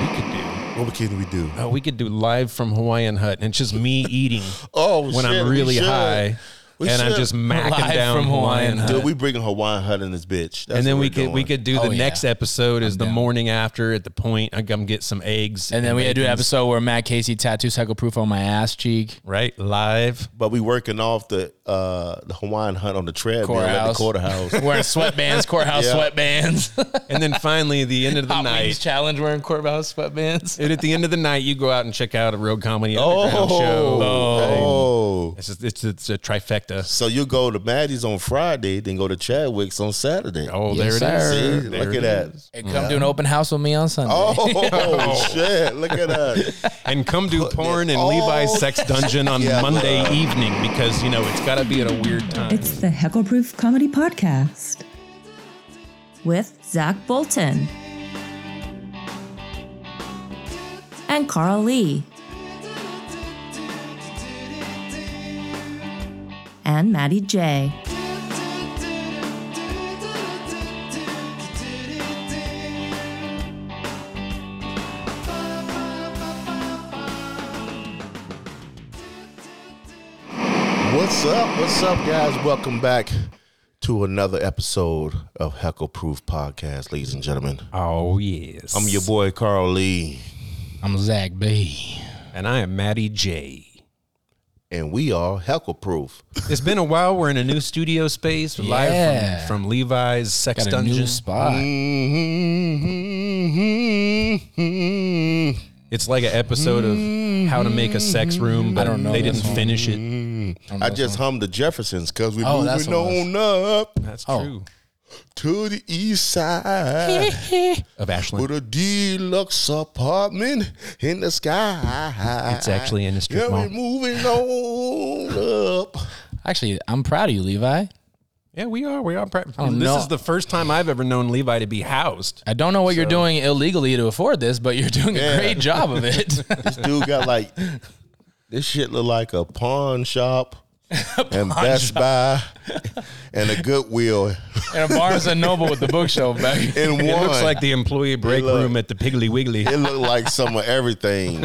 we could do? What we can we do? Oh, we could do live from Hawaiian Hut, and it's just me eating Oh, when shit, I'm really high, We and I'm should. just macking Live down from Hawaiian Hawaiian Hut. Hut. Dude, we bringing Hawaiian Hut in this bitch. That's and then what we we're could we doing. could do Oh, the yeah. next episode is the down. morning after at the point I come get some eggs And then we had to do an bacons, episode where Matt Casey tattoos Heckleproof on my ass cheek. right live. But we working off the uh the Hawaiian Hut on the treadmill at the Courthouse. courthouse. Wearing sweatbands, courthouse Yeah. sweatbands. And then finally, the end of the Hot Wings night. challenge wearing courthouse sweatbands. And at the end of the night, you go out and check out a Rogue Comedy oh, Underground show. oh. It's, just, it's it's a trifecta. So you go to Maddie's on Friday, then go to Chadwick's on Saturday. Oh, Yes, there it is. sir. See, There look it at that! And come do an open house with me on Sunday. Oh, shit! Look at that. And come do porn in Oh. Levi's sex dungeon on Yeah, Monday bro. evening because you know it's got to be at a weird time. It's the Heckleproof Comedy Podcast with Zach Bolton and Carl Lee and Maddie J. What's up? What's up, guys? Welcome back to another episode of Heckleproof Podcast, ladies and gentlemen. oh yes, I'm your boy Carl Lee, I'm Zach B. and I am Maddie J. and we are Heckleproof. It's been a while. We're in a new studio space, live from, from Levi's sex Got a dungeon. new spot. Mm-hmm. It's like an episode of How to Make a Sex Room, but don't know they didn't one. finish it. I just hummed the Jeffersons because we're Oh, moving on up That's Oh. True. to the east side Of Ashland. with a deluxe apartment in the sky. It's actually in the strip Yeah, mall. we're moving on up. Actually, I'm proud of you, Levi. Yeah, we are. We are. Pre- Oh, this no. is the first time I've ever known Levi to be housed. I don't know what you're doing illegally to afford this, but you're doing a great job of it. This dude got like this shit look like a pawn shop and Best Buy and a Goodwill and a Barnes and Noble with the bookshelf back. in one. It looks like the employee break look. room at the Piggly Wiggly. it looked like some of everything.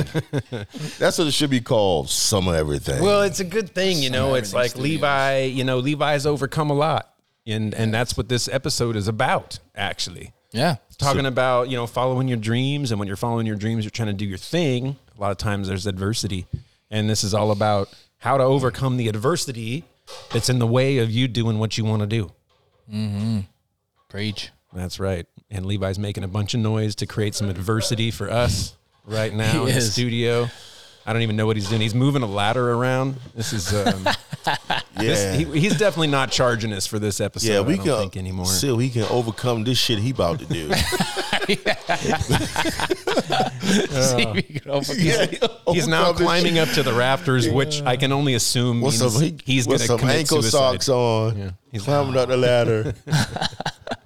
That's what it should be called. Some of everything. Well, it's a good thing, you know. It's like Levi, you know, Levi's overcome a lot, and and that's what this episode is about, actually. Yeah. Talking about you know following your dreams, and when you're following your dreams, you're trying to do your thing. A lot of times there's adversity, and this is all about how to overcome the adversity that's in the way of you doing what you want to do. Mm-hmm. Preach. That's right. And Levi's making a bunch of noise to create some adversity for us right now He in the studio. I don't even know what he's doing. He's moving a ladder around. This is um, yeah. this, he, he's definitely not charging us for this episode. yeah, we I don't can think anymore. Still, he can overcome this shit he about to do. See if you can yeah, He's now climbing up to the rafters, which I can only assume with means some, he, he's going with to some commit ankle suicide. socks on, Yeah. He's- climbing up the ladder,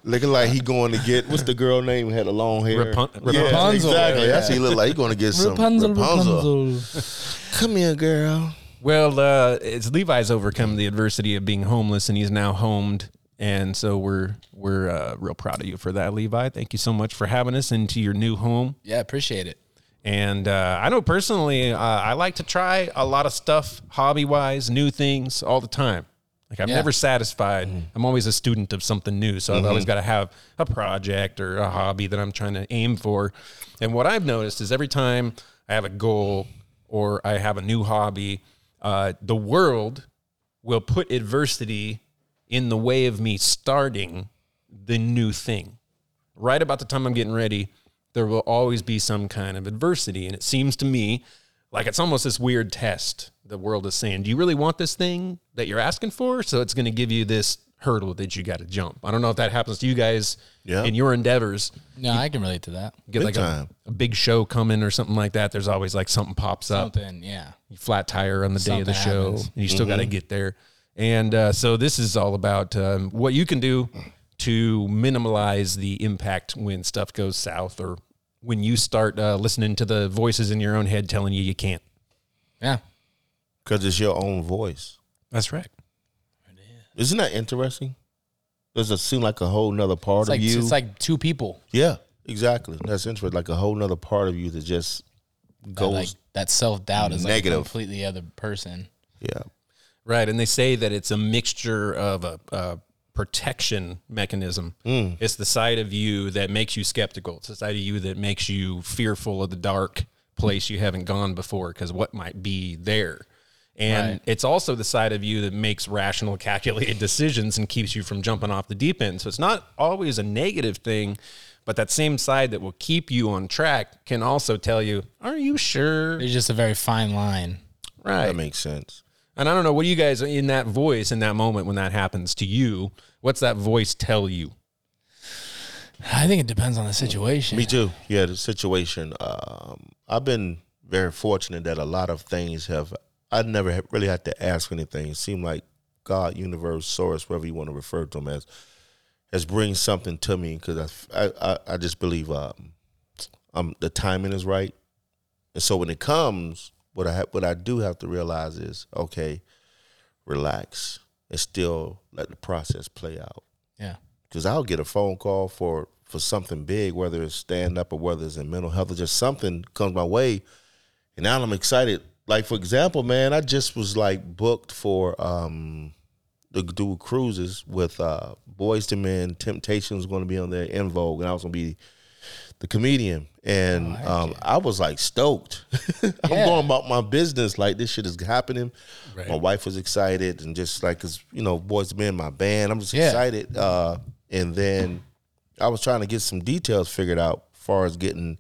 looking like he going to get what's the girl name had a long hair? Rapun- yeah, Rapunzel. exactly. Yeah. That's what he look like. He going to get some Rapunzel, Rapunzel. Rapunzel. Come here, girl. Well, uh, it's Levi's overcome the adversity of being homeless, and he's now homed. And so we're we're uh, real proud of you for that, Levi. Thank you so much for having us into your new home. Yeah, appreciate it. And uh, I know personally, uh, I like to try a lot of stuff, hobby wise, new things all the time. Like I'm Yeah. never satisfied. I'm always a student of something new, so I've always got to have a project or a hobby that I'm trying to aim for. And what I've noticed is every time I have a goal or I have a new hobby, uh, the world will put adversity in the way of me starting the new thing right about the time I'm getting ready, there will always be some kind of adversity. And it seems to me like it's almost this weird test the world is saying, Do you really want this thing that you're asking for? So it's going to give you this hurdle that you got to jump. I don't know if that happens to you guys Yeah. in your endeavors. No, I can relate to that. Get Big like a, time. a big show coming or something like that. There's always like something pops up Something, yeah. you flat tire on the day of the show, happens. and you still got to get there. And uh, so this is all about um, what you can do to minimize the impact when stuff goes south, or when you start uh, listening to the voices in your own head telling you you can't. Yeah. Because it's your own voice. That's right. Isn't that interesting? Does it seem like a whole nother part It's like of you? it's like two people. yeah, exactly. That's interesting. Like a whole nother part of you that just That, goes. like that self doubt is like a negative. completely other person. yeah. Right, and they say that it's a mixture of a, a protection mechanism. Mm. It's the side of you that makes you skeptical. It's the side of you that makes you fearful of the dark place you haven't gone before because what might be there. And Right. it's also the side of you that makes rational, calculated decisions and keeps you from jumping off the deep end. So it's not always a negative thing, but that same side that will keep you on track can also tell you, "Are you sure?" It's just a very fine line. Right. That makes sense. And I don't know what do you guys in that voice in that moment when that happens to you. What's that voice tell you? I think it depends on the situation. Me too. Yeah, the situation. Um, I've been very fortunate that a lot of things have. I never really had to ask anything. It seemed like God, universe, source, whatever you want to refer to them as, has bring something to me because I, I, I, I just believe um, um, the timing is right, and so when it comes, what I ha- what I do have to realize is okay, relax and still let the process play out Yeah. because I'll get a phone call for for something big, whether it's stand up or whether it's in mental health or just something comes my way, and now I'm excited. Like for example, man, I just was like booked for um to do cruises with uh Boyz II Men. Temptations going to be on there En Vogue, and I was going to be the comedian, and um, I was like stoked. I'm Yeah. going about my business like this shit is happening. Right. My wife was excited, and just like, cause you know, Boyz II Men, my band, I'm just Yeah. excited. Uh, and then I was trying to get some details figured out, as far as getting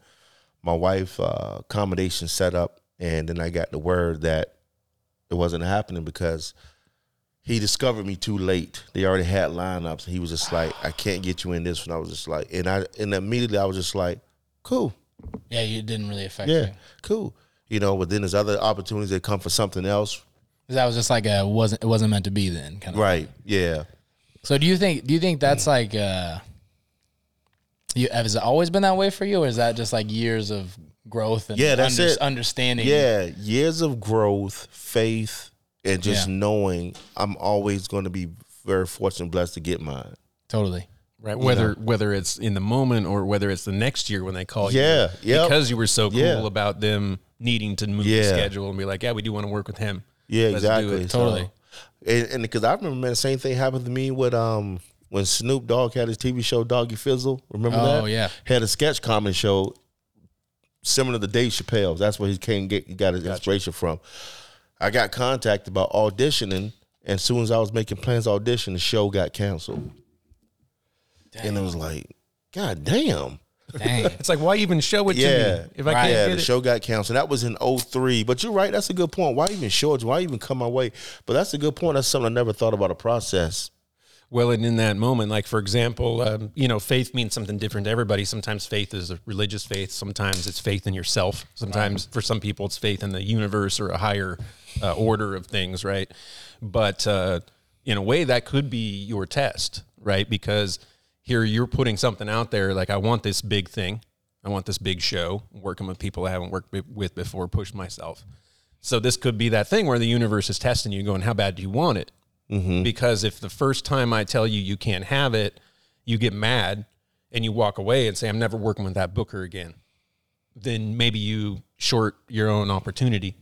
my wife uh, accommodation set up, and then I got the word that it wasn't happening because he discovered me too late. They already had lineups, he was just like, "I can't get you in this." And I was just like, and I and immediately I was just like, "Cool, Yeah, you didn't really affect yeah, you. cool." You know, but then there's other opportunities that come for something else. That was just like a wasn't it wasn't meant to be then kind of. right? Yeah, So do you think do you think that's like uh you has it always been that way for you or is that just like years of growth and Yeah, that's under- it. understanding? yeah. Years of growth, faith, and just Yeah. knowing I'm always going to be very fortunate, and blessed to get mine. Totally. Right. Whether whether it's in the moment or whether it's the next year when they call you. Yeah. Because you were so cool Yeah. about them needing to move Yeah. the schedule and be like, yeah, we do want to work with him. Yeah, Let's exactly. it. So- Totally. and and because I remember, man, the same thing happened to me with um when Snoop Dogg had his TV show Doggy Fizzle. Remember Oh, that? yeah. Had a sketch comedy show similar to Dave Chappelle's. That's where he came get he got his inspiration from. I got contacted about auditioning, and as soon as I was making plans to audition, the show got canceled. And it was like, God damn. Dang. It's like, why even show it Yeah. to me if I Right. can't Yeah, get the it? show got canceled. That was in 03. But you're right. That's a good point. Why even show it? Why even come my way? But that's a good point. That's something I never thought about a process. Well, and in that moment, like for example, um, you know, faith means something different to everybody. Sometimes faith is a religious faith. Sometimes it's faith in yourself. Sometimes for some people, it's faith in the universe or a higher uh, order of things, right? But uh, in a way, that could be your test, right? Because here you're putting something out there like, I want this big thing. I want this big show, working with people I haven't worked with before, push myself. So this could be that thing where the universe is testing you, going, "How bad do you want it?" Because if the first time I tell you you can't have it, you get mad and you walk away and say, "I'm never working with that booker again," then maybe you short your own opportunity.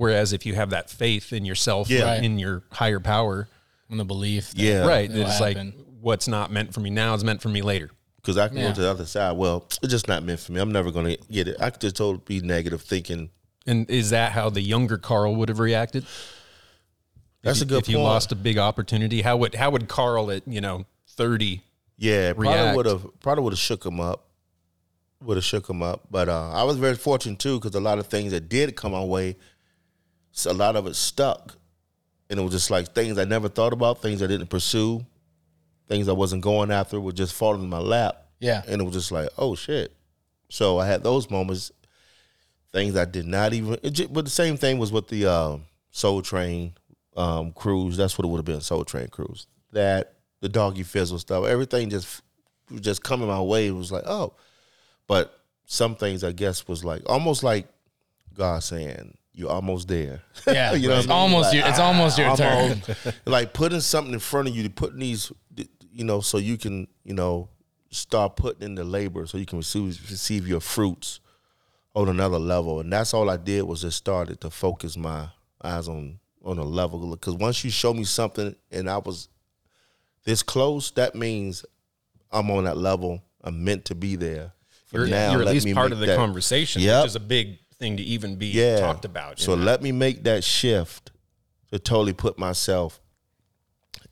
Whereas if you have that faith in yourself, Yeah. and in your higher power, On the belief. That, Yeah. right? it'll It's like what's not meant for me now is meant for me later. Because I can Yeah. go to the other side. Well, it's just not meant for me. I'm never going to get it. I could just totally be negative thinking. And is that how the younger Carl would have reacted? That's if a you- good If you lost a big opportunity, how would how would Carl at you know thirty? Yeah, probably would have probably would have shook him up. Would have shook him up. But uh, I was very fortunate too because a lot of things that did come my way, so a lot of it stuck, and it was just like things I never thought about, things I didn't pursue, things I wasn't going after would just fall in my lap. Yeah. and it was just like, oh shit. So I had those moments, things I did not even. It ju- but the same thing was with the um, Soul Train um, cruise. That's what it would have been, Soul Train cruise. That the doggy fizzle stuff, everything just was just coming my way. It was like, oh, but some things I guess was like almost like God saying, "You're almost there." Yeah. You know it's I mean? almost Like, your it's almost your turn. like putting something in front of you, to putting these, you know, so you can, you know, start putting in the labor so you can receive receive your fruits on another level. And that's all I did was just started to focus my eyes on on a level. Because once you show me something and I was this close, that means I'm on that level. I'm meant to be there. For You're, now, you're at let least part of the that- conversation, Yep. which is a big thing to even be yeah. talked about. So in that. let me make that shift to totally put myself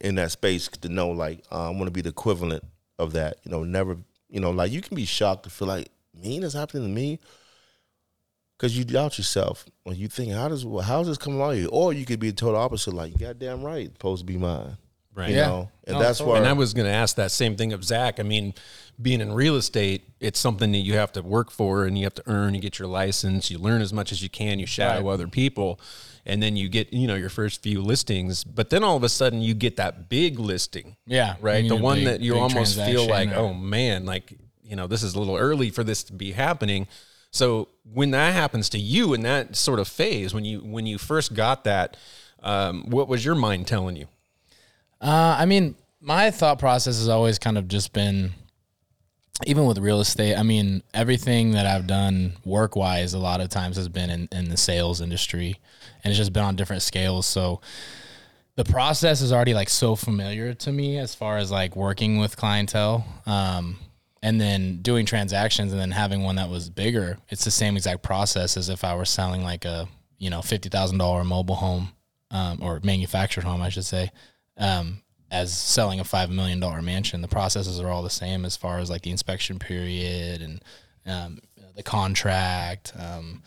in that space to know like uh, I'm gonna be the equivalent of that. You know, never. You know, like you can be shocked to feel like mean that's happening to me because you doubt yourself when you think how does how does this come along you, or you could be the total opposite. Like you goddamn right, it's supposed to be mine. Right. You Yeah. know, and No, that's totally. where And I was going to ask that same thing of Zach. I mean, being in real estate, it's something that you have to work for and you have to earn. You get your license, you learn as much as you can, you shadow Right. other people, and then you get, you know, your first few listings. But then all of a sudden you get that big listing. Yeah, right. The one big- that you almost feel like, or- oh man, like, you know, this is a little early for this to be happening. So when that happens to you in that sort of phase, when you when you first got that, um, what was your mind telling you? Uh, I mean, my thought process has always kind of just been, even with real estate. I mean, everything that I've done work wise, a lot of times has been in, in the sales industry, and it's just been on different scales. So the process is already like so familiar to me as far as like working with clientele. Um, and then doing transactions and then having one that was bigger, it's the same exact process as if I were selling like a, you know, $50,000 mobile home, um, or manufactured home, I should say, um, as selling a $5 million mansion. The processes are all the same as far as like the inspection period and, um, the contract, um,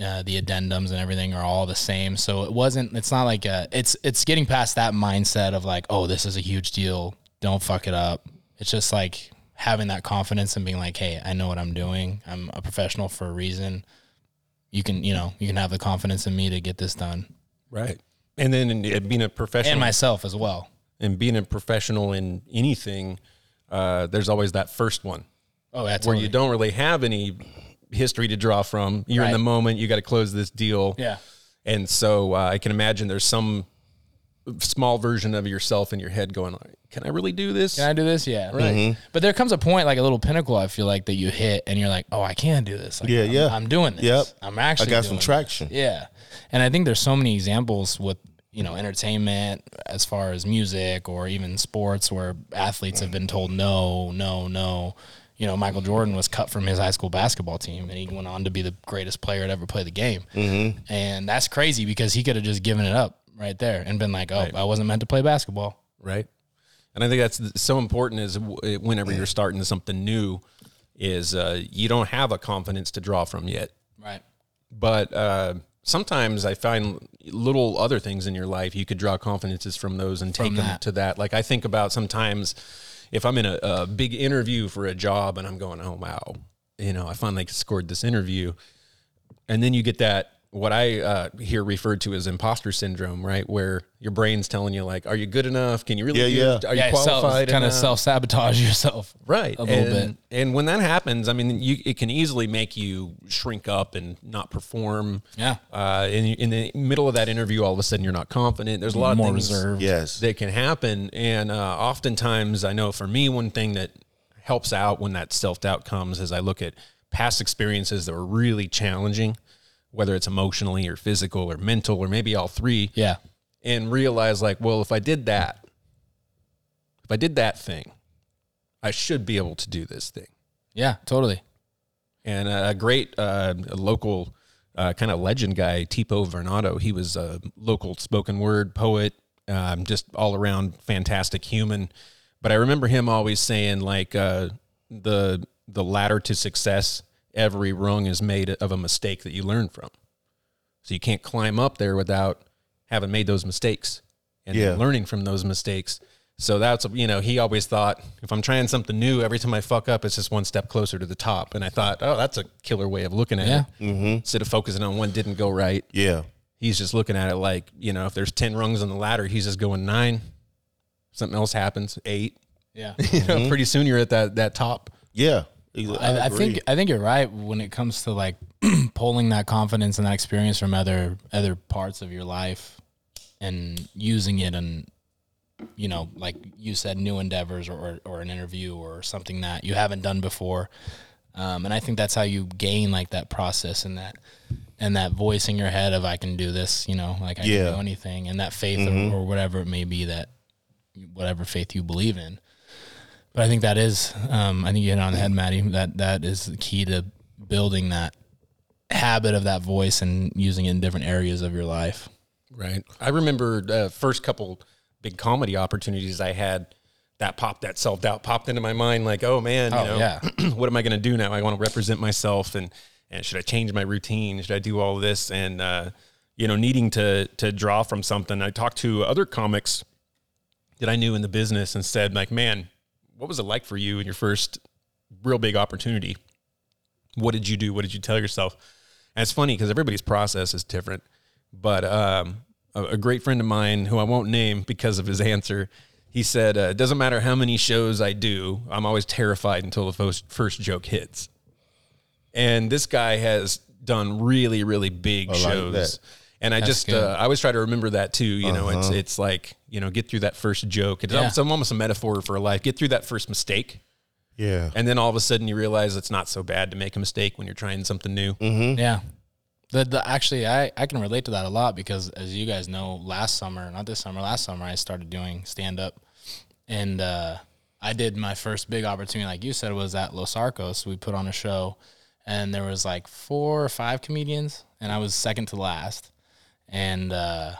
uh, the addendums and everything are all the same. So it wasn't. It's not like a. It's it's getting past that mindset of like, oh, this is a huge deal. Don't fuck it up. It's just like having that confidence and being like, hey, I know what I'm doing. I'm a professional for a reason. You can, you know, you can have the confidence in me to get this done, Right. And then in, in being a professional and myself as well. And being a professional in anything, uh, there's always that first one Oh, that's where you don't really have any history to draw from. You're in the moment. You got to close this deal. Yeah. And so uh, I can imagine there's some small version of yourself in your head going, like, "Can I really do this?" Can I do this? Yeah. Right. But there comes a point, like a little pinnacle, I feel like that you hit, and you're like, oh, I can do this. Like, Yeah, I'm, yeah. I'm doing this. Yep. I'm actually. I got some traction. this. Yeah, and I think there's so many examples with you know entertainment as far as music or even sports where athletes have been told no, no, no. You know, Michael Jordan was cut from his high school basketball team, and he went on to be the greatest player to ever play the game. Mm-hmm. And that's crazy because he could have just given it up right there and been like, "Oh, I wasn't meant to play basketball." right? And I think that's so important is whenever you're starting something new, is uh, you don't have a confidence to draw from yet. Right. But uh, sometimes I find little other things in your life you could draw confidences from those and take them to that. Like I think about sometimes if I'm in a, a big interview for a job and I'm going, oh wow, you know, I finally scored this interview, and then you get that what I uh, hear referred to as imposter syndrome, right? Where your brain's telling you like, are you good enough? Can you really? Yeah, do- yeah. Are you yeah, qualified? kind of self sabotage yourself. right a little and, bit. and when that happens i mean you it can easily make you shrink up and not perform Yeah. uh in, in the middle of that interview all of a sudden you're not confident there's a lot More of things reserved. Yes. that can happen and uh oftentimes i know for me one thing that helps out when that self-doubt comes is i look at past experiences that were really challenging whether it's emotionally or physical or mental or maybe all three Yeah. and realize like, well, if I did that, if I did that thing, I should be able to do this thing. Yeah, totally. And a great uh, local uh, kind of legend guy, Tipo Vernado, he was a local spoken word poet, um, just all around fantastic human. But I remember him always saying like uh, the the ladder to success, every rung is made of a mistake that you learn from. So you can't climb up there without having made those mistakes and Yeah. learning from those mistakes. So that's you know he always thought if I'm trying something new, every time I fuck up, it's just one step closer to the top. And I thought, oh, that's a killer way of looking at Yeah. it. Mm-hmm. Instead of focusing on one didn't go right, Yeah. he's just looking at it like you know if there's ten rungs on the ladder, he's just going nine. Something else happens, eight. Yeah. You know, pretty soon you're at that that top. Yeah. I, I think I think you're right when it comes to like pulling that confidence and that experience from other other parts of your life and using it and you know, like you said, new endeavors or, or, or an interview or something that you haven't done before. Um, and I think that's how you gain like that process and that and that voice in your head of I can do this, you know, like I Yeah. can do anything, and that faith or, or whatever it may be that whatever faith you believe in. But I think that is, um, I think you hit it on the head, Maddie. That that is the key to building that habit of that voice and using it in different areas of your life. Right. I remember the first couple big comedy opportunities I had that popped that self doubt popped into my mind like, oh man, you Oh, know, yeah. what am I going to do now? I want to represent myself and and should I change my routine? Should I do all this? And uh, you know, needing to to draw from something. I talked to other comics that I knew in the business and said like, man, what was it like for you in your first real big opportunity? What did you do? What did you tell yourself? And it's funny because everybody's process is different. But um, a, a great friend of mine, who I won't name because of his answer, he said, uh, "It doesn't matter how many shows I do, I'm always terrified until the first first joke hits." And this guy has done really, really big like shows. that. And I just, uh, I always try to remember that too. You know, it's it's like you know, get through that first joke. It's, Yeah. almost, almost a metaphor for life. Get through that first mistake, Yeah. and then all of a sudden you realize it's not so bad to make a mistake when you're trying something new. Yeah. The, the actually I, I can relate to that a lot because as you guys know, last summer, not this summer, last summer I started doing stand up and uh, I did my first big opportunity, like you said, was at Los Arcos. We put on a show and there was like four or five comedians and I was second to last. And uh,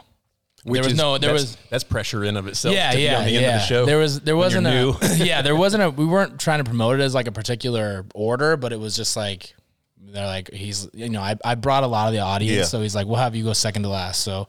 there was is- no there that's- was that's pressure in of itself. yeah, to be yeah, on the yeah. end of the show. There was there wasn't a yeah, there wasn't a we weren't trying to promote it as like a particular order, but it was just like they're like he's you know I, I brought a lot of the audience, Yeah. so he's like we'll have you go second to last. So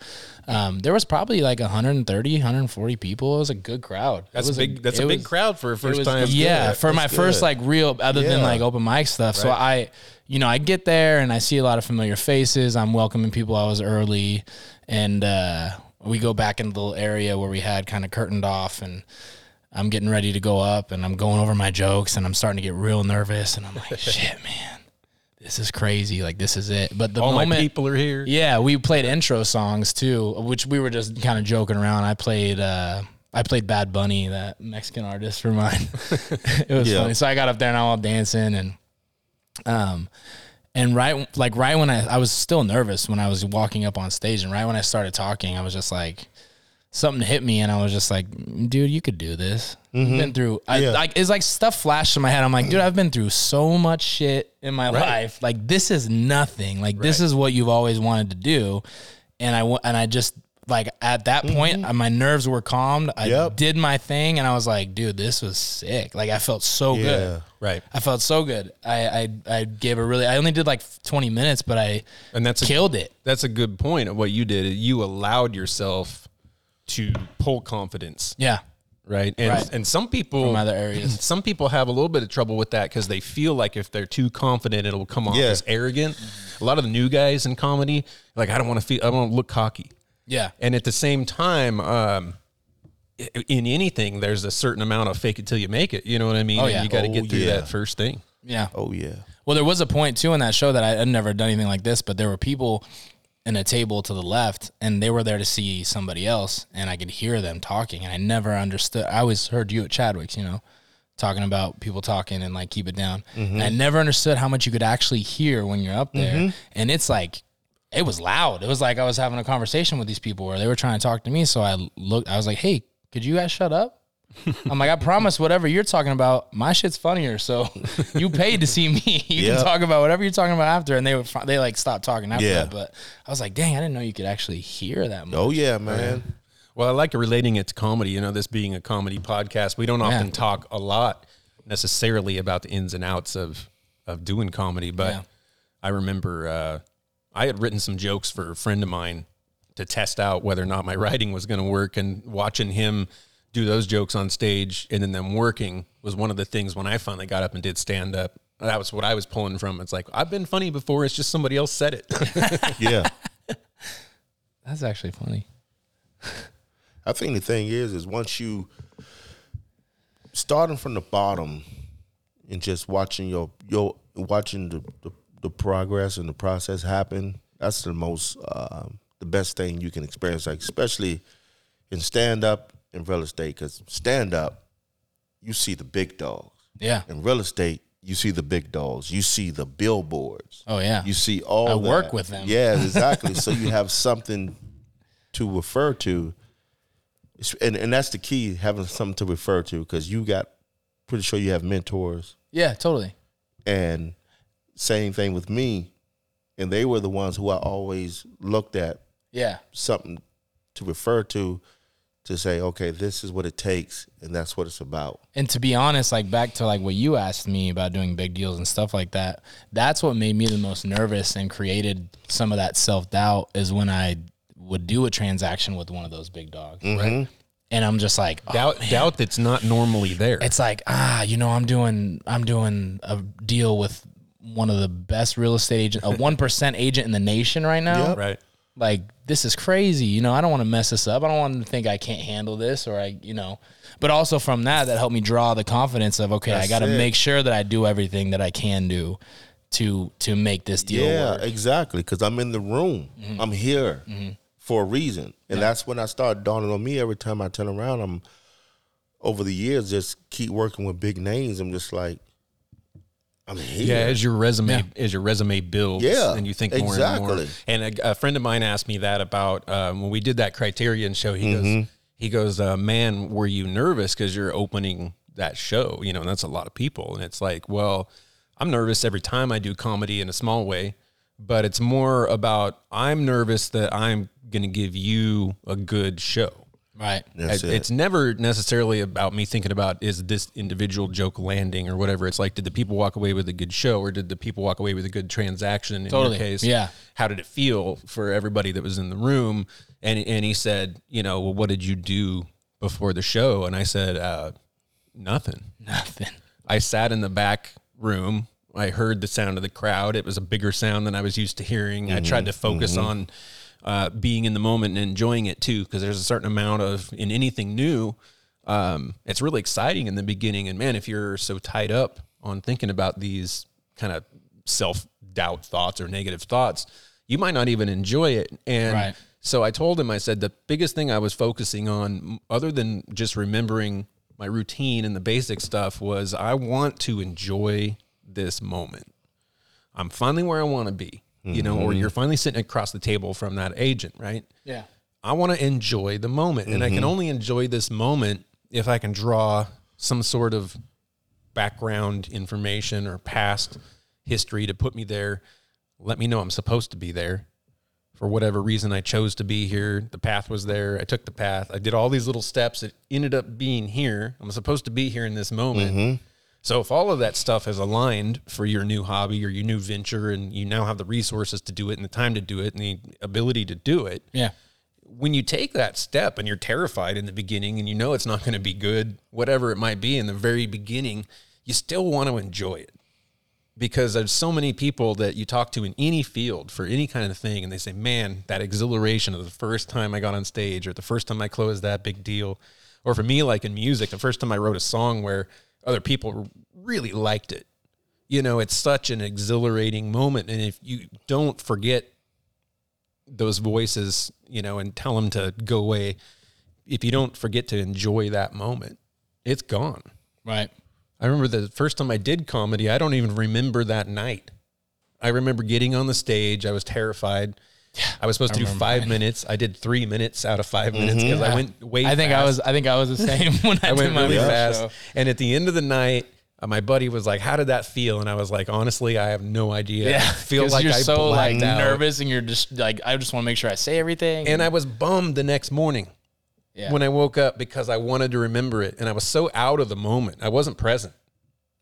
um, there was probably like 130, 140 people. It was a good crowd. That's was a big. That's it a big was- crowd for a first was- time. Yeah, good. for my That's first like real, other than like open mic stuff. So I, you know, I get there and I see a lot of familiar faces. I'm welcoming people. I was early, and uh, we go back into the little area where we had kind of curtained off, and I'm getting ready to go up, and I'm going over my jokes, and I'm starting to get real nervous, and I'm like, shit, man, this is crazy. Like this is it. But the All moment, my people are here. yeah, we played intro songs too, which we were just kind of joking around. I played uh I played Bad Bunny, that Mexican artist for mine. it was Yeah. funny. So I got up there and I'm all dancing and um and right like right when I I was still nervous when I was walking up on stage and right when I started talking, I was just like something hit me and I was just like, dude, you could do this. You've been through I, Yeah. like it's like stuff flashed in my head. I'm like, dude, I've been through so much shit in my life. Like this is nothing. Like this is what you've always wanted to do. And I and I just like at that point uh, my nerves were calmed. I Yep. did my thing and I was like, dude, this was sick. Like I felt so Yeah. good. Right. I felt so good. I, I I gave a really I only did like 20 minutes, but I And that's a, killed it. that's a good point of what you did. You allowed yourself to pull confidence, Yeah. right? And Right. and some people From other areas. Some people have a little bit of trouble with that because they feel like if they're too confident, it'll come off Yeah. as arrogant. A lot of the new guys in comedy, like I don't want to feel, I don't want to look cocky. Yeah. And at the same time, um, in anything, there's a certain amount of fake it till you make it. You know what I mean? Oh, And yeah. You got to Oh, get through yeah. that first thing. Yeah. Oh yeah. Well, there was a point too in that show that I had never done anything like this, but there were people in a table to the left and they were there to see somebody else and I could hear them talking and I never understood. I always heard you at Chadwick's, you know, talking about people talking and like keep it down. And I never understood how much you could actually hear when you're up there. And it's like, it was loud. It was like I was having a conversation with these people where they were trying to talk to me. So I looked, I was like, hey, could you guys shut up? I'm like, I promise whatever you're talking about, my shit's funnier. So you paid to see me. You Yeah. can talk about whatever you're talking about after. And they were, fi- they like stopped talking after Yeah. that. But I was like, dang, I didn't know you could actually hear that much. Oh yeah, man. Well, I like relating it to comedy. You know, this being a comedy podcast, we don't often Yeah. talk a lot necessarily about the ins and outs of of doing comedy. But Yeah. I remember uh, I had written some jokes for a friend of mine to test out whether or not my writing was going to work, and watching him do those jokes on stage and then them working was one of the things when I finally got up and did stand up. That was what I was pulling from. It's like I've been funny before. It's just somebody else said it. Yeah. That's actually funny. I think the thing is, is once you starting from the bottom and just watching your your watching the the, the progress and the process happen. That's the most um, the best thing you can experience. Like especially in stand up, in real estate because stand up, you see the big dogs. Yeah. In real estate, you see the big dogs. You see the billboards. Oh yeah. You see all. I that. work with them. Yeah, exactly. so you have something to refer to, and and that's the key having something to refer to because you got pretty sure you have mentors yeah. Totally. and same thing with me, and they were the ones who I always looked at Yeah. something to refer to to say okay this is what it takes and that's what it's about And to be honest, like back to like what you asked me about doing big deals and stuff like that, that's what made me the most nervous and created some of that self doubt is when I would do a transaction with one of those big dogs. Right. And I'm just like, oh, Doubt, doubt that's not normally there. it's like, ah, you know, I'm doing I'm doing a deal with one of the best real estate agent, a one percent agent in the nation right now. Yep. right. like this is crazy. You know i don't want to mess this up. I don't want them to think i can't handle this or i you know. But also from that that helped me draw the confidence of okay i got to make sure that i do everything that i can do to to make this deal yeah work. exactly because i'm in the room. Mm-hmm. I'm here mm-hmm. for a reason. And that's when i start dawning on me every time i turn around. I'm over the years just keep working with big names. I'm just like i'm here Yeah, as your resume as your resume builds, Yeah, and you think more and more. And a, a friend of mine asked me that about um, when we did that Criterion show. He Mm-hmm. goes, he goes, uh, man, were you nervous because you're opening that show? You know, and that's a lot of people. And it's like, well, I'm nervous every time I do comedy in a small way, but it's more about I'm nervous that I'm going to give you a good show. Right That's It- it. It's never necessarily about me thinking about is this individual joke landing or whatever. It's like, did the people walk away with a good show or did the people walk away with a good transaction? In Totally. your case, Yeah. How did it feel for everybody that was in the room? And and he said, you know, well, what did you do before the show? And I said, uh, nothing. nothing I sat in the back room. I heard the sound of the crowd. It was a bigger sound than I was used to hearing. I tried to focus on uh, being in the moment and enjoying it too, because there's a certain amount of in anything new. Um, it's really exciting in the beginning, and man, if you're so tied up on thinking about these kind of self doubt thoughts or negative thoughts, you might not even enjoy it. And Right. so I told him, I said, the biggest thing I was focusing on, other than just remembering my routine and the basic stuff, was I want to enjoy this moment. I'm finally where I want to be, you know, or mm-hmm. you're finally sitting across the table from that agent, right? yeah I want to enjoy the moment. And I can mm-hmm. only enjoy this moment if I can draw some sort of background information or past history to put me there. Let me know I'm supposed to be there. For whatever reason, I chose to be here. The path was there. I took the path. I did all these little steps. It ended up being here. I'm supposed to be here in this moment. Mm-hmm. So if all of that stuff is aligned for your new hobby or your new venture, and you now have the resources to do it and the time to do it and the ability to do it, yeah when you take that step and you're terrified in the beginning and you know it's not going to be good, whatever it might be in the very beginning, you still want to enjoy it. Because there's so many people that you talk to in any field for any kind of thing, and they say, Man, that exhilaration of the first time I got on stage or the first time I closed that big deal. Or for me, like in music, the first time I wrote a song where other people really liked it. You know, it's such an exhilarating moment. And if you don't forget those voices, you know, and tell them to go away. If you don't forget to enjoy that moment, it's gone. right I remember the first time I did comedy, I don't even remember that night. I remember getting on the stage. I was terrified. I was supposed to do five minutes. I did three minutes out of five minutes because I went way. i think i was i think i was the same when i, I went my really first fast. show. And at the end of the night, uh, my buddy was like, "How did that feel?" And I was like, "Honestly, I have no idea. I feel 'cause like you're I so like out." nervous and you're just like i just want to make sure i say everything And I was bummed the next morning yeah when I woke up because I wanted to remember it, and I was so out of the moment. I wasn't present.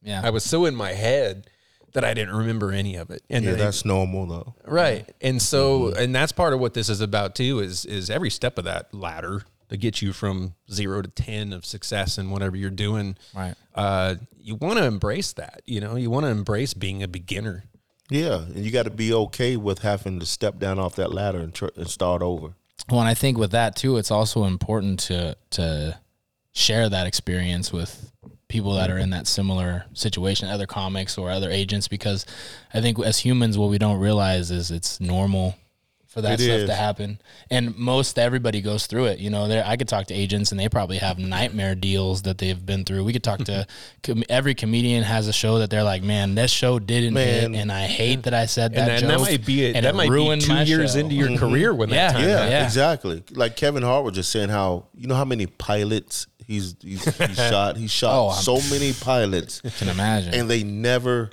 yeah I was so in my head that I didn't remember any of it. And yeah then- that's normal though right. And so, and that's part of what this is about too. Is is every step of that ladder to get you from zero to ten of success in whatever you're doing. Right. Uh, you want to embrace that. You know, you want to embrace being a beginner. yeah and you got to be okay with having to step down off that ladder and, tr- and start over Well, and I think with that too, it's also important to to share that experience with people that are in that similar situation, other comics or other agents, because I think as humans, what we don't realize is it's normal for that It stuff is. to happen. And most everybody goes through it. You know, there I could talk to agents and they probably have nightmare deals that they've been through. We could talk to com- every comedian has a show that they're like, man, this show didn't Man. hit, and I hate that I said that and, joke. that might be it. and That it might be ruined two years show. into your mm-hmm. career when Yeah. that time. Yeah. Yeah. exactly. Like Kevin Hart was just saying how you know how many pilots he's he's, he's shot. He shot Oh, I'm- so many pilots, I Can imagine. and they never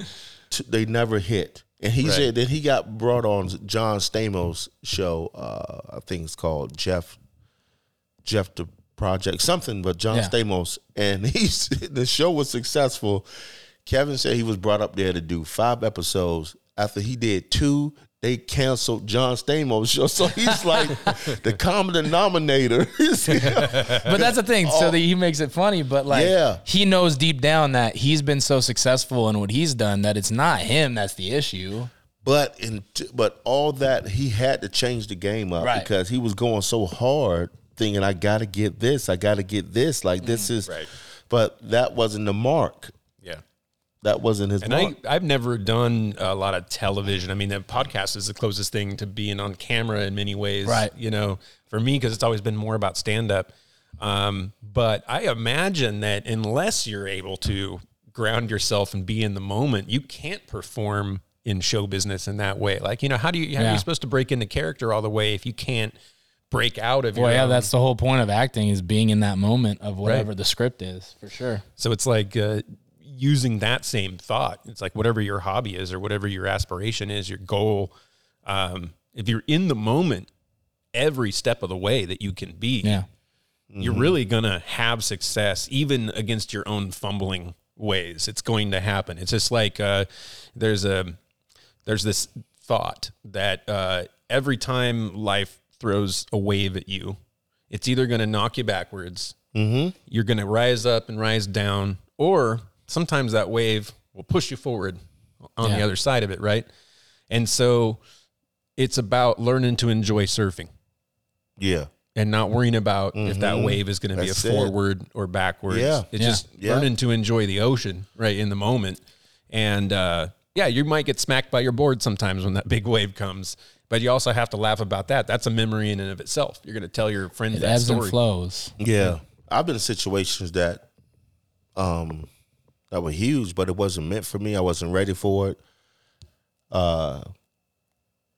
they never hit. And he Right. said that he got brought on John Stamos' show. Uh, I think it's called Jeff Jeff the Project something, but John Yeah. Stamos, and he's the show was successful. Kevin said he was brought up there to do five episodes. After he did two, they canceled John Stamos' show. So he's like the common denominator. But that's the thing. So that he makes it funny, but like Oh. Yeah. he knows deep down that he's been so successful in what he's done that it's not him that's the issue. But in but all that he had to change the game up Right. because he was going so hard, thinking I got to get this, I got to get this. Like Mm, this is, Right. but that wasn't the mark. Yeah. That wasn't his And. I, I've never done a lot of television. I mean, the podcast is the closest thing to being on camera in many ways. Right. You know, for me, because it's always been more about stand up. Um, but I imagine that unless you're able to ground yourself and be in the moment, you can't perform in show business in that way. Like, you know, how do you, how are you supposed to break into character all the way if you can't break out of your Well, yeah, own- that's the whole point of acting is being in that moment of whatever the script is, for sure. So it's like uh, using that same thought. It's like whatever your hobby is or whatever your aspiration is, your goal. Um, if you're in the moment every step of the way that you can be, Yeah. you're really gonna have success, even against your own fumbling ways. It's going to happen. It's just like uh, there's a there's this thought that uh, every time life throws a wave at you, it's either going to knock you backwards, you're going to rise up and rise down, or sometimes that wave will push you forward on the other side of it, right? And so it's about learning to enjoy surfing yeah, and not worrying about if that wave is going to be a That's it. forward or backwards. Yeah. It's Yeah. just Yeah. learning to enjoy the ocean right in the moment. And uh, yeah, you might get smacked by your board sometimes when that big wave comes, but you also have to laugh about that. That's a memory in and of itself. You're going to tell your friends It that ebbs story. and flows. yeah. I've been in situations that, um, that were huge, but it wasn't meant for me. I wasn't ready for it. Uh,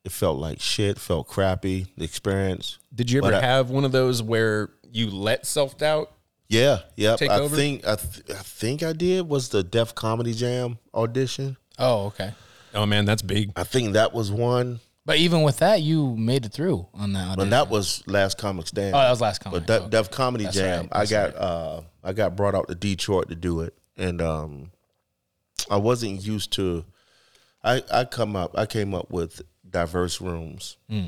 it felt like shit. Felt crappy. The experience. Did you ever But I- have one of those where you let self doubt? Yeah, yeah. Take I over? think I, th- I think I did was the Def Comedy Jam audition. Oh, okay. Oh man, that's big. I think that was one, But even with that, you made it through on that. but audition. that was Last Comic Stand. oh, that was last comment. But Def, Def Comedy That's Jam, right, I that's got uh, I got brought out to Detroit to do it, and um, I wasn't used to. I I come up I came up with diverse rooms, Hmm.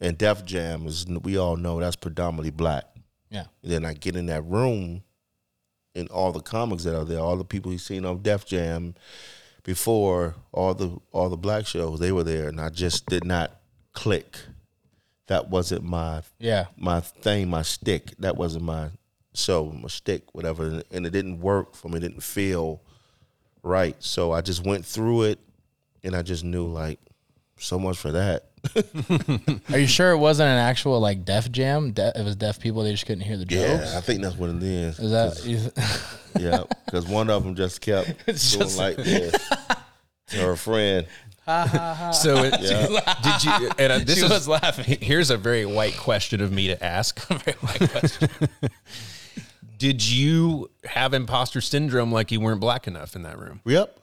and Def Jam is we all know that's predominantly black. yeah. And then I get in that room, and all the comics that are there, all the people you've seen on Def Jam before, all the all the black shows, they were there, and I just did not click. That wasn't my Yeah. my thing, my stick. That wasn't my show, my stick, whatever. And it didn't work for me. It didn't feel right. So I just went through it, and I just knew like so much for that. Are you sure it wasn't an actual like deaf jam? De- it was deaf people. They just couldn't hear the jokes. Yeah, I think that's what it is. Is that? you- Yeah, because one of them just kept It's doing just- like this to her friend. So it, did you? And uh, this She is, was laughing. Here's a very white question of me to ask. Very white question. Did you have imposter syndrome like you weren't black enough in that room? Yep,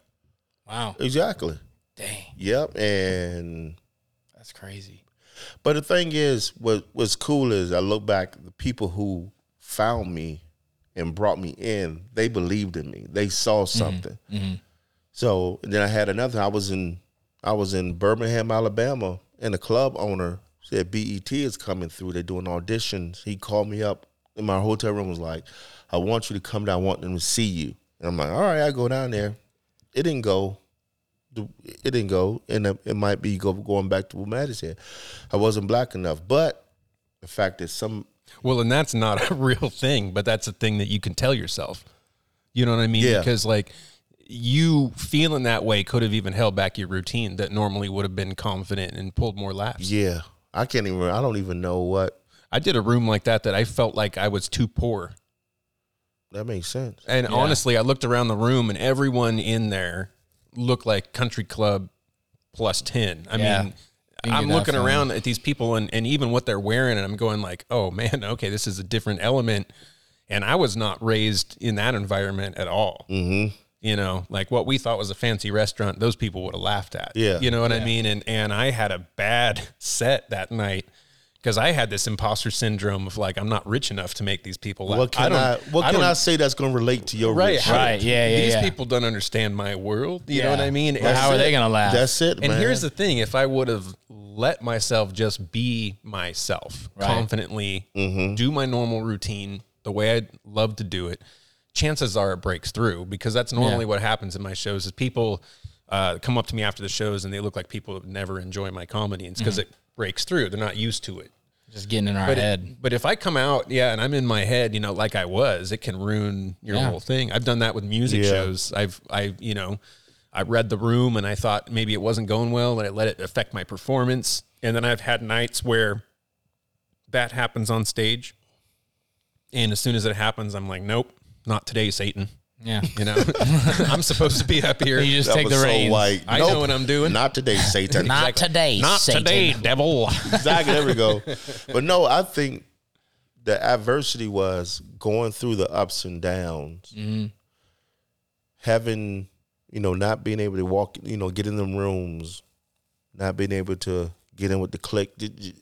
wow. exactly. Dang. Yep, and That's crazy. but the thing is, what what's cool is I look back, the people who found me and brought me in, they believed in me. They saw mm-hmm. something. Mm-hmm. So then I had another. I was in I was in Birmingham, Alabama, and the club owner said BET is coming through. They're doing auditions. He called me up in my hotel room. Was like, I want you to come down. I want them to see you. And I'm like, all right, I go down there. It didn't go. It didn't go, and it might be going back to what Maddie said. I wasn't black enough, but the fact that some Well, and that's not a real thing, but that's a thing that you can tell yourself. You know what I mean? Yeah. Because like you feeling that way could have even held back your routine that normally would have been confident and pulled more laps. Yeah, I can't even. I don't even know what I did a room like that that I felt like I was too poor. that makes sense. And honestly, I looked around the room and everyone in there looked like country club plus 10. I Yeah. mean, You I'm looking feeling. around at these people and, and even what they're wearing, and I'm going like, oh man, okay, this is a different element. And I was not raised in that environment at all. Mm-hmm. You know, like what we thought was a fancy restaurant, those people would have laughed at. Yeah. You know what I mean? And and I had a bad set that night because I had this imposter syndrome of like I'm not rich enough to make these people laugh. What can I? don't- what can I say that's going to relate to your Right, rich Right, yeah, yeah, These yeah. people don't understand my world. You know what I mean? Well, how are they gonna laugh? That's it, And man. here's the thing: if I would have let myself just be myself Right. confidently, Mm-hmm. do my normal routine the way I'd love to do it, chances are it breaks through because that's normally Yeah. what happens in my shows. Is people uh, come up to me after the shows and they look like people that never enjoy my comedy, and it's because Mm-hmm. it breaks through. They're not used to it. Just getting in our But, head. but if I come out, yeah, and I'm in my head, you know, like I was, it can ruin your Yeah. whole thing. I've done that with music Yeah. shows. I've, I, you know, I read the room and I thought maybe it wasn't going well, and I let it affect my performance. And then I've had nights where that happens on stage, and as soon as it happens, I'm like, nope, not today, Satan. Yeah. You know, I'm supposed to be up here. You just That take was the so reins. white. I know what I'm doing. Not today, Satan. Not today, Not Satan. today, devil. exactly. There we go. But no, I think the adversity was going through the ups and downs, Mm-hmm. having you know not being able to walk, you know, get in them rooms, not being able to get in with the click, Ju- ju-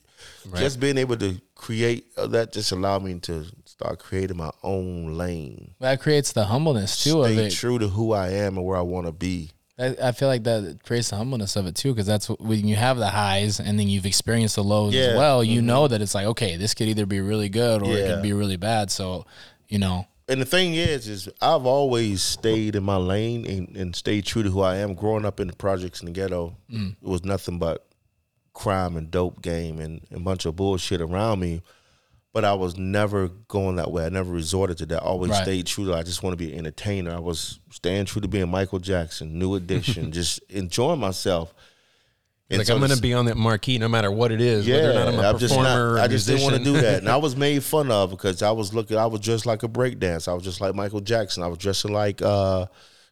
just being able to create uh, that just allowed me to start creating my own lane. That creates the humbleness too of Stay it. true to who I am and where I want to be. I, I feel like that creates the humbleness of it too, because that's what, when you have the highs and then you've experienced the lows Yeah. as well. You know that it's like, okay, this could either be really good or it could be really bad. So, you know, and the thing is, is I've always stayed in my lane and, and stayed true to who I am. Growing up in the projects in the ghetto, Mm. it was nothing but crime and dope game and, and a bunch of bullshit around me. But I was never going that way. I never resorted to that. I always Right. stayed true to. I just want to be an entertainer. I was staying true to being Michael Jackson, New Edition, just enjoying myself. And like so I'm going to be on that marquee no matter what it is, whether or not I'm a I'm just performer or not. I just didn't want to do that, and I was made fun of because I was looking. I was dressed like a breakdance. I was just like Michael Jackson. I was dressing like uh,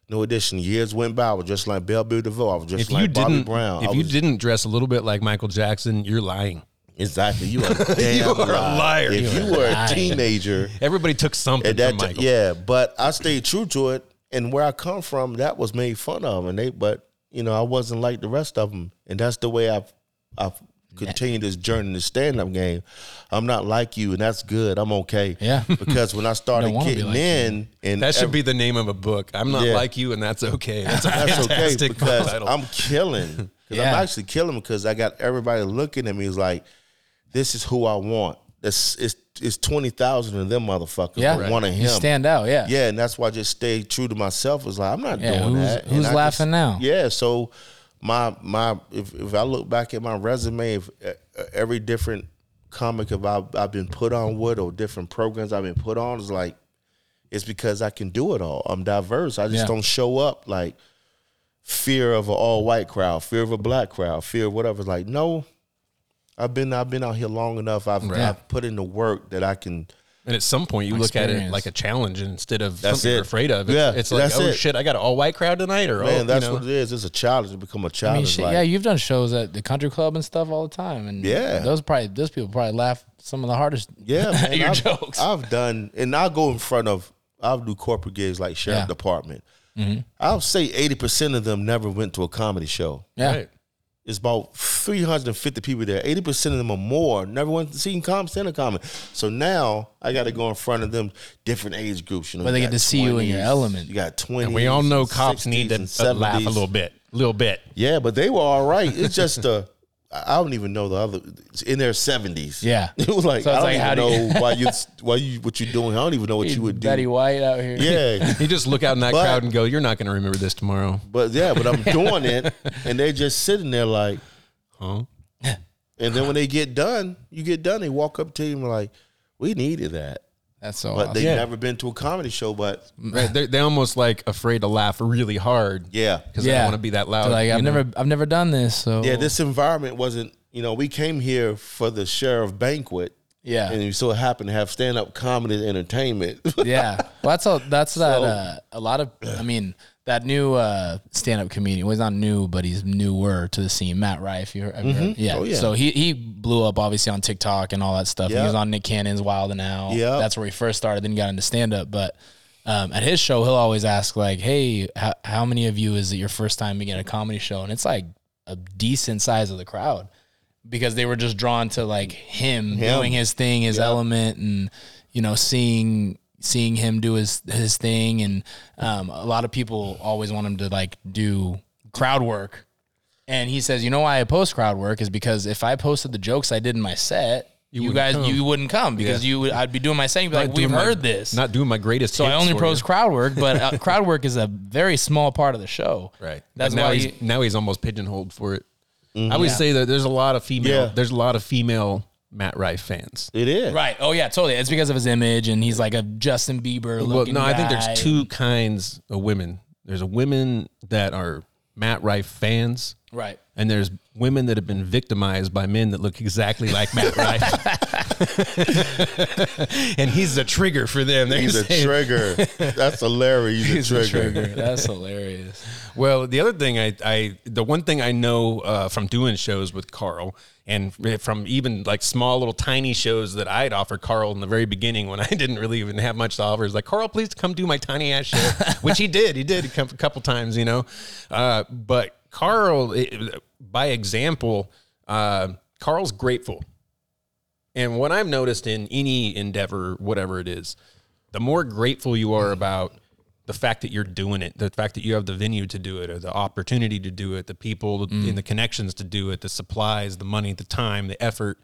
New Edition. Years went by. I was just like Bell Biv DeVoe. I was just if like Bobby Brown. if I you didn't dress a little bit like Michael Jackson, you're lying. Exactly, you are a damn You are a liar. liar. If You you were a lying. teenager, Everybody took something at that from ti- Michael. yeah, but I stayed true to it, and where I come from, that was made fun of, and they, but you know, I wasn't like the rest of them, and that's the way I've I've continued this journey in the stand up game. I'm not like you, and that's good. I'm okay. Yeah. because when I started getting like you. in, and That should ev- be the name of a book. I'm not Yeah. like you, and that's okay. That's a that's okay because title. I'm killing. 'Cause Yeah. I'm actually killing because I got everybody looking at me is like, this is who I want. It's it's twenty thousand of them motherfuckers. yeah, but one of him. you stand out. Yeah. Yeah, and that's why I just stayed true to myself. It's like I'm not Yeah, doing who's- that. Who's I laughing now? Yeah, so my my if if I look back at my resume, if uh, every different comic have I, I've been put on with or different programs I've been put on is like it's because I can do it all. I'm diverse. I just Yeah. don't show up like fear of an all white crowd, fear of a black crowd, fear of whatever. It's like no, I've been I've been out here long enough. I've, Yeah. I've put in the work that I can. and at some point, you look at it like a challenge instead of That's something you're afraid of. It's, Yeah, it's like, that's oh it. shit, I got an all white crowd tonight, or Man, oh, that's you know, what it is. It's a challenge to become a challenge. mean, shit, like, yeah, you've done shows at the country club and stuff all the time, and Yeah. those probably those people probably laugh some of the hardest. Yeah, man. your I've, jokes. I've done, and I'll go in front of, I'll do corporate gigs like sheriff Yeah. department. Mm-hmm. I'll say 80% of them never went to a comedy show. Yeah, Right. It's about 350 people there. 80% of them are more never went to see com stand up comedy. So now I got to go in front of them, different age groups. You know, Where they get got to see you in your element. You got 20. And we all know cops need to uh, laugh a little bit, a little bit. Yeah, but they were all right. It's just uh, I I don't even know the other in their seventies. Yeah. it was like So I don't like, how even do you- know why you why you what you're doing. I don't even know what you would do. Betty White out here. Yeah, You just look out in that But- crowd and go, "You're not going to remember this tomorrow." but yeah, but I'm doing it, and they're just sitting there like, Huh? and then when they get done, you get done, they walk up to you and like, we needed that, that's so. but awesome. they've Yeah. never been to a comedy show, but Right? They're, they're almost like afraid to laugh really hard yeah, because they don't want to be that loud. They're like I've know? never I've never done this. So yeah, this environment wasn't you know, we came here for the sheriff banquet, Yeah. and we so happened to have stand up comedy and entertainment. yeah. Well, that's a that's that uh, a lot of I mean that new uh, stand up comedian. Well, he's not new, but he's newer to the scene. Matt Rife, you heard? Yeah. Oh, yeah. So he he blew up obviously on TikTok and all that stuff. He was on Nick Cannon's Wild and Out. Yeah. That's where he first started. Then he got into stand up, but. Um, at his show, he'll always ask like, "Hey, how, how many of you is it your first time being at a comedy show?" And it's like a decent size of the crowd because they were just drawn to like him, Him. doing his thing, his element, and you know, seeing seeing him do his his thing. And um, a lot of people always want him to like do crowd work. And he says, you know why I post crowd work is because if I posted the jokes I did in my set, you, wouldn't guys come. you wouldn't come because you would I'd be doing my set. You'd be like, we've my- heard this. Not doing my greatest. so I only for post crowd work, but uh, crowd work is a very small part of the show. Right. That's But now why he's you- now he's almost pigeonholed for it. I always Yeah. say that there's a lot of female. Yeah. There's a lot of female Matt Rife fans. it is. Right. Oh yeah, totally. It's because of his image, and he's like a Justin Bieber. Well, looking no, I think there's two kinds of women. There's a women that are Matt Rife fans, Right. And there's women that have been victimized by men that look exactly like Matt Rife. and he's the trigger for them. They're He's a trigger. That's hilarious. He's, He's a a trigger. trigger. That's hilarious. Well, the other thing I, I the one thing I know uh, from doing shows with Carl and from even like small little tiny shows that I'd offer Carl in the very beginning when I didn't really even have much to offer is like Carl, please come do my tiny ass show, which he did. He did a couple, couple times, you know. Uh, but Carl, by example, uh, Carl's grateful. And what I've noticed in any endeavor, whatever it is, the more grateful you are about the fact that you're doing it, the fact that you have the venue to do it, or the opportunity to do it, the people and the connections to do it, the supplies, the money, the time, the effort,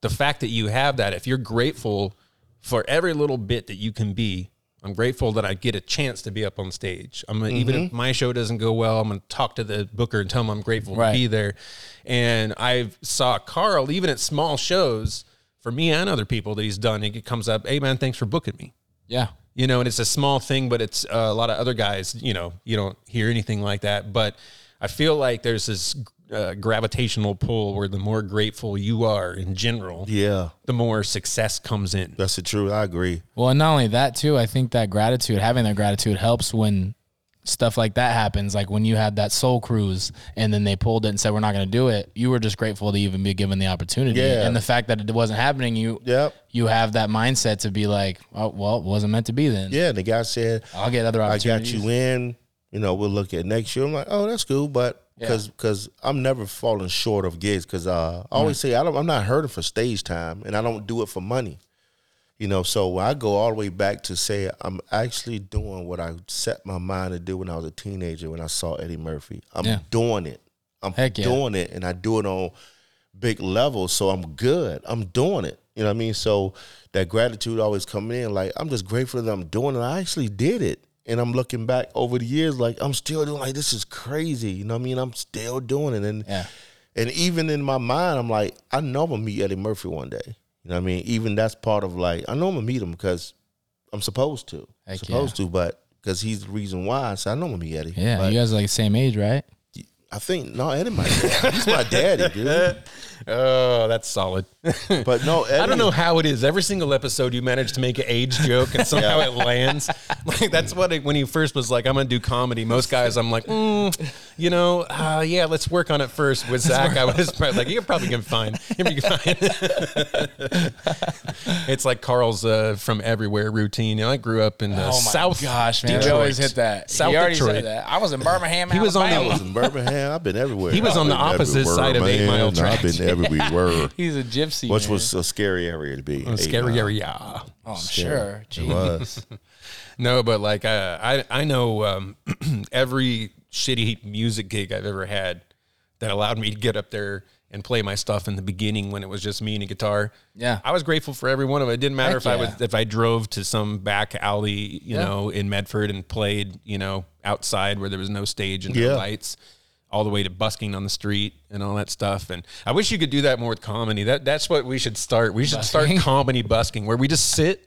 the fact that you have that, if you're grateful for every little bit that you can be, I'm grateful that I get a chance to be up on stage. I'm gonna, even if my show doesn't go well, I'm going to talk to the booker and tell him I'm grateful Right. to be there. And I saw Carl even at small shows for me and other people that he's done. It comes up, hey man, thanks for booking me Yeah. you know, and it's a small thing, but it's uh, a lot of other guys, you know, you don't hear anything like that. But I feel like there's this uh, gravitational pull where the more grateful you are in general, Yeah, the more success comes in. that's the truth. I agree. Well, and not only that too, I think that gratitude, having that gratitude helps when stuff like that happens. Like when you had that soul cruise and then they pulled it and said, we're not going to do it. You were just grateful to even be given the opportunity. Yeah. And the fact that it wasn't happening, you, Yep. you have that mindset to be like, oh, well, it wasn't meant to be then. Yeah, the guy said, I'll get other I got you in. You know, we'll look at next year. I'm like, oh, that's cool, but because because I'm never falling short of gigs because uh, I always say I don't, I'm not hurting for stage time and I don't do it for money. You know, so I go all the way back to say I'm actually doing what I set my mind to do when I was a teenager when I saw Eddie Murphy. I'm Yeah. doing it. I'm yeah. doing it, and I do it on big levels. So I'm good. I'm doing it. You know what I mean? So that gratitude always coming in. Like I'm just grateful that I'm doing it. I actually did it. And I'm looking back over the years, like I'm still doing like this is crazy. You know what I mean? I'm still doing it. And Yeah. and even in my mind, I'm like, I know I'm gonna meet Eddie Murphy one day. You know what I mean? Even that's part of like, I know I'm gonna meet him because I'm supposed to. Heck supposed to, but because he's the reason why. So I know I'm gonna meet Eddie. Yeah. But you guys are like the same age, right? I think no, Eddie my dad. He's my daddy, dude. Oh, that's solid. But no, Eddie, I don't know how it is. Every single episode, you manage to make an age joke, and somehow it lands. Like that's what it, when he first was like, "I'm gonna do comedy." Most guys, I'm like, mm, you know, uh, yeah, let's work on it first. With Zach, I was probably like, "You're probably gonna find, you're fine." it's like Carl's uh, from everywhere routine. You know, I grew up in South Oh gosh, man. Detroit. We always hit that. South he already Detroit. said that. I was in Birmingham. He was on the- I was in Birmingham. I've been everywhere. He was on the I've opposite side of Eight Mile man. Tract. I've been everywhere. He's a gypsy. Which man. was a scary area to be. Eight Scary Mile. area. Oh, I'm Scary. sure. It was. No, but like uh, I I know um, every shitty music gig I've ever had that allowed me to get up there and play my stuff in the beginning when it was just me and a guitar. Yeah. I was grateful for every one of it. It didn't matter Heck if I was if I drove to some back alley, you Yeah. know, in Medford and played, you know, outside where there was no stage and Yeah. no lights. All the way to busking on the street and all that stuff, and I wish you could do that more with comedy. That that's what we should start. We should Busking? start comedy busking, where we just sit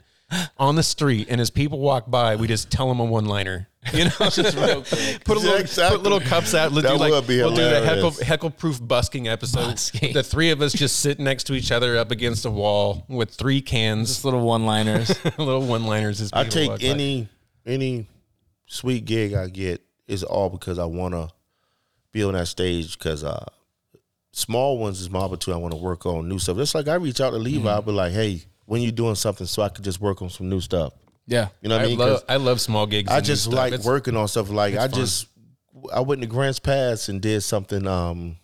on the street, and as people walk by, we just tell them a one liner. You know, just real quick. Put a little, Exactly. put little cups out. Let's That do like would be we'll do the heckle, Heckleproof busking episode. Busking. The three of us just sit next to each other up against a wall with three cans, Just little one liners. little one liners. I people walk take by. any any sweet gig I get is all because I want to be on that stage because uh, small ones is my opportunity. I want to work on new stuff. Just like I reach out to Levi, I'll be like, hey, when you doing something so I could just work on some new stuff. yeah. You know what I, I mean? love I love small gigs. I just like It's- working on stuff. Like I fun. just I went to Grants Pass and did something um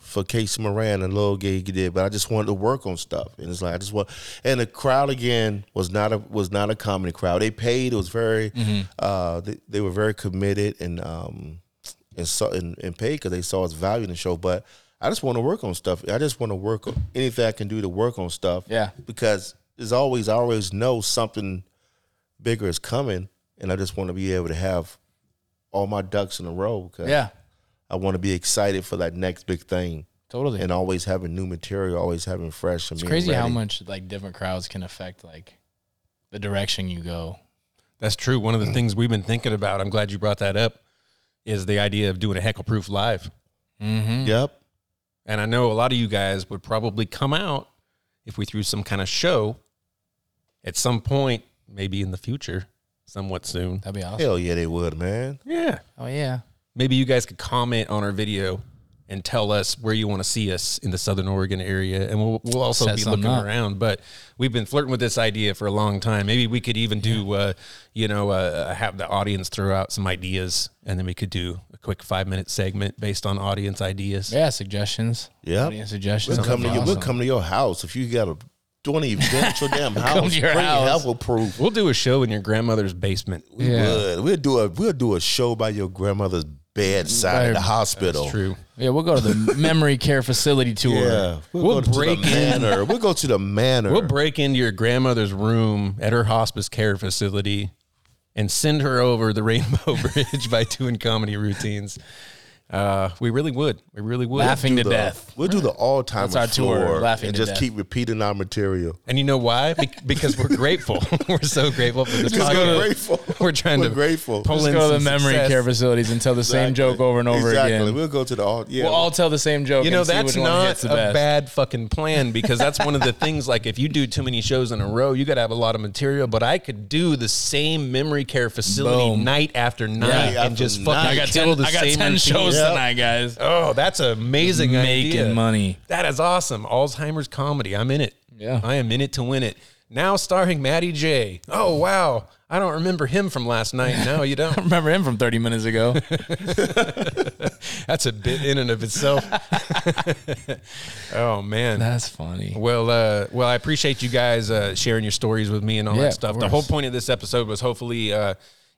for Casey Moran and little gig did, but I just wanted to work on stuff. And it's like I just want and the crowd again was not a was not a comedy crowd. They paid, it was very uh they, they were very committed and um and so and, and paid because they saw its value in the show. But I just want to work on stuff. I just want to work on anything I can do to work on stuff. Yeah. Because there's always I always know something bigger is coming, and I just want to be able to have all my ducks in a row. Cause Yeah. I want to be excited for that next big thing, Totally. and always having new material, always having fresh. And it's being crazy how much like different crowds can affect like the direction you go. That's true. One of the things we've been thinking about, I'm glad you brought that up, is the idea of doing a Heckleproof live. Mm-hmm. Yep. And I know a lot of you guys would probably come out if we threw some kind of show at some point, maybe in the future, somewhat soon. That'd be awesome. Hell yeah, they would, man. Yeah. Oh yeah. Maybe you guys could comment on our video and tell us where you want to see us in the Southern Oregon area, and we'll we'll also Set be looking up. around. But we've been flirting with this idea for a long time. Maybe we could even do, uh, you know, uh, have the audience throw out some ideas, and then we could do a quick five minute segment based on audience ideas. Yeah. Suggestions. Yeah. Audience suggestions. We'll come to That'd you. We'll come to your house if you got a doing an event at your damn house. to your bring house. Heckleproof. We'll do a show in your grandmother's basement. We Yeah. would. We'll do a we'll do a show by your grandmother's bedside at the hospital. That's true. Yeah, we'll go to the memory care facility tour. Yeah, we'll, We'll go break to the in. manor. We'll go to the manor. We'll break into your grandmother's room at her hospice care facility and send her over the Rainbow Bridge by doing comedy routines. Uh, we really would. We really would. Laughing do to the- death. We'll do the all time That's our tour, Laughing to death. and to just Death. keep repeating our material. And you know why? Be- because we're grateful. we're so grateful for this Because podcast. we're grateful. We're trying We're to grateful. pull Let's in go to the memory success. care facilities and tell the same joke over and over exactly. again. We'll go to the all. Yeah, We'll all tell the same joke. You know, and that's which not a best. bad fucking plan because that's one of the things. Like, if you do too many shows in a row, you got to have a lot of material. But I could do the same memory care facility Boom. night after night Night and after just fucking I got kill ten. the I got same ten shows Yep. tonight, guys. Oh, that's an amazing Making idea. money. That is awesome. Alzheimer's comedy. I'm in it. Yeah. I am in it to win it. Now starring Matty J. Oh wow. I don't remember him from last night. No, you don't. I Remember him from 30 minutes ago? That's a bit in and of itself. oh man. That's funny. Well, uh, well, I appreciate you guys uh, sharing your stories with me and all Yeah, that stuff. The whole point of this episode was hopefully uh,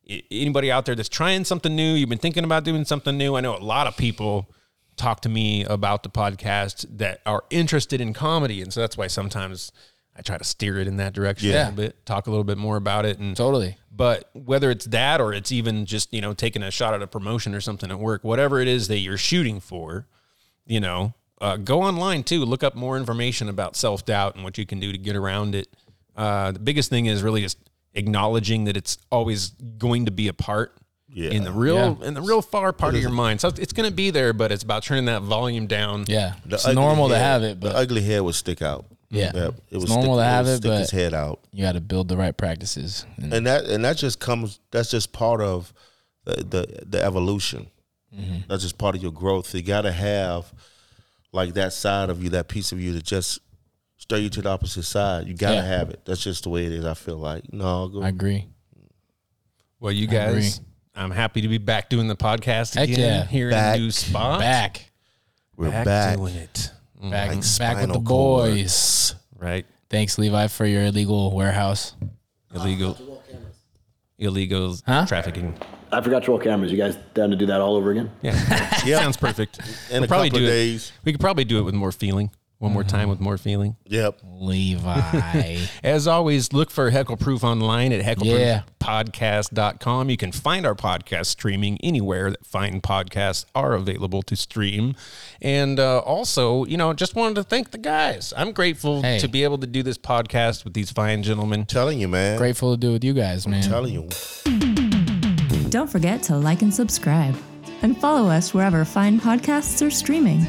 anybody out there that's trying something new, you've been thinking about doing something new. I know a lot of people talk to me about the podcast that are interested in comedy, and so that's why sometimes I try to steer it in that direction a little bit, talk a little bit more about it, and Totally. but whether it's that or it's even just you know taking a shot at a promotion or something at work, whatever it is that you're shooting for, you know, uh, go online too. Look up more information about self doubt and what you can do to get around it. Uh, the biggest thing is really just acknowledging that it's always going to be a part Yeah. in the real Yeah. in the real far part of your mind. So it's going to be there, but it's about turning that volume down. Yeah. The it's ugly normal to head- have it, the but ugly hair would stick out. Yeah. it It's was normal to have it, stick his head out. you got to build the right practices. And and that and that just comes that's just part of the the, the evolution Mm-hmm. that's just part of your growth you got to have like that side of you that piece of you that just stir you to the opposite side you got to Yeah. have it that's just the way it is i feel like no go, I agree. Well, you I agree. guys, I'm happy to be back doing the podcast Heck again yeah. here Back. in a new spot. Back. we're back, doing it. Back, Like back with the spinal boys. Right. Thanks, Levi, for your illegal warehouse. Illegal. Illegal Huh? trafficking. I forgot to roll cameras. You guys down to do that all over again? Yeah. Yeah. Sounds perfect. in We'll a probably couple do of it. days We could probably do it with more feeling. One more time with more feeling. Yep. Levi. As always, look for Heckleproof online at Yeah. heckleproofpodcast.com. You can find our podcast streaming anywhere that fine podcasts are available to stream. And uh, also, you know, just wanted to thank the guys. I'm grateful Hey. to be able to do this podcast with these fine gentlemen. Telling you, man. Grateful to do it with you guys, man. Telling you. Don't forget to like and subscribe, and follow us wherever fine podcasts are streaming.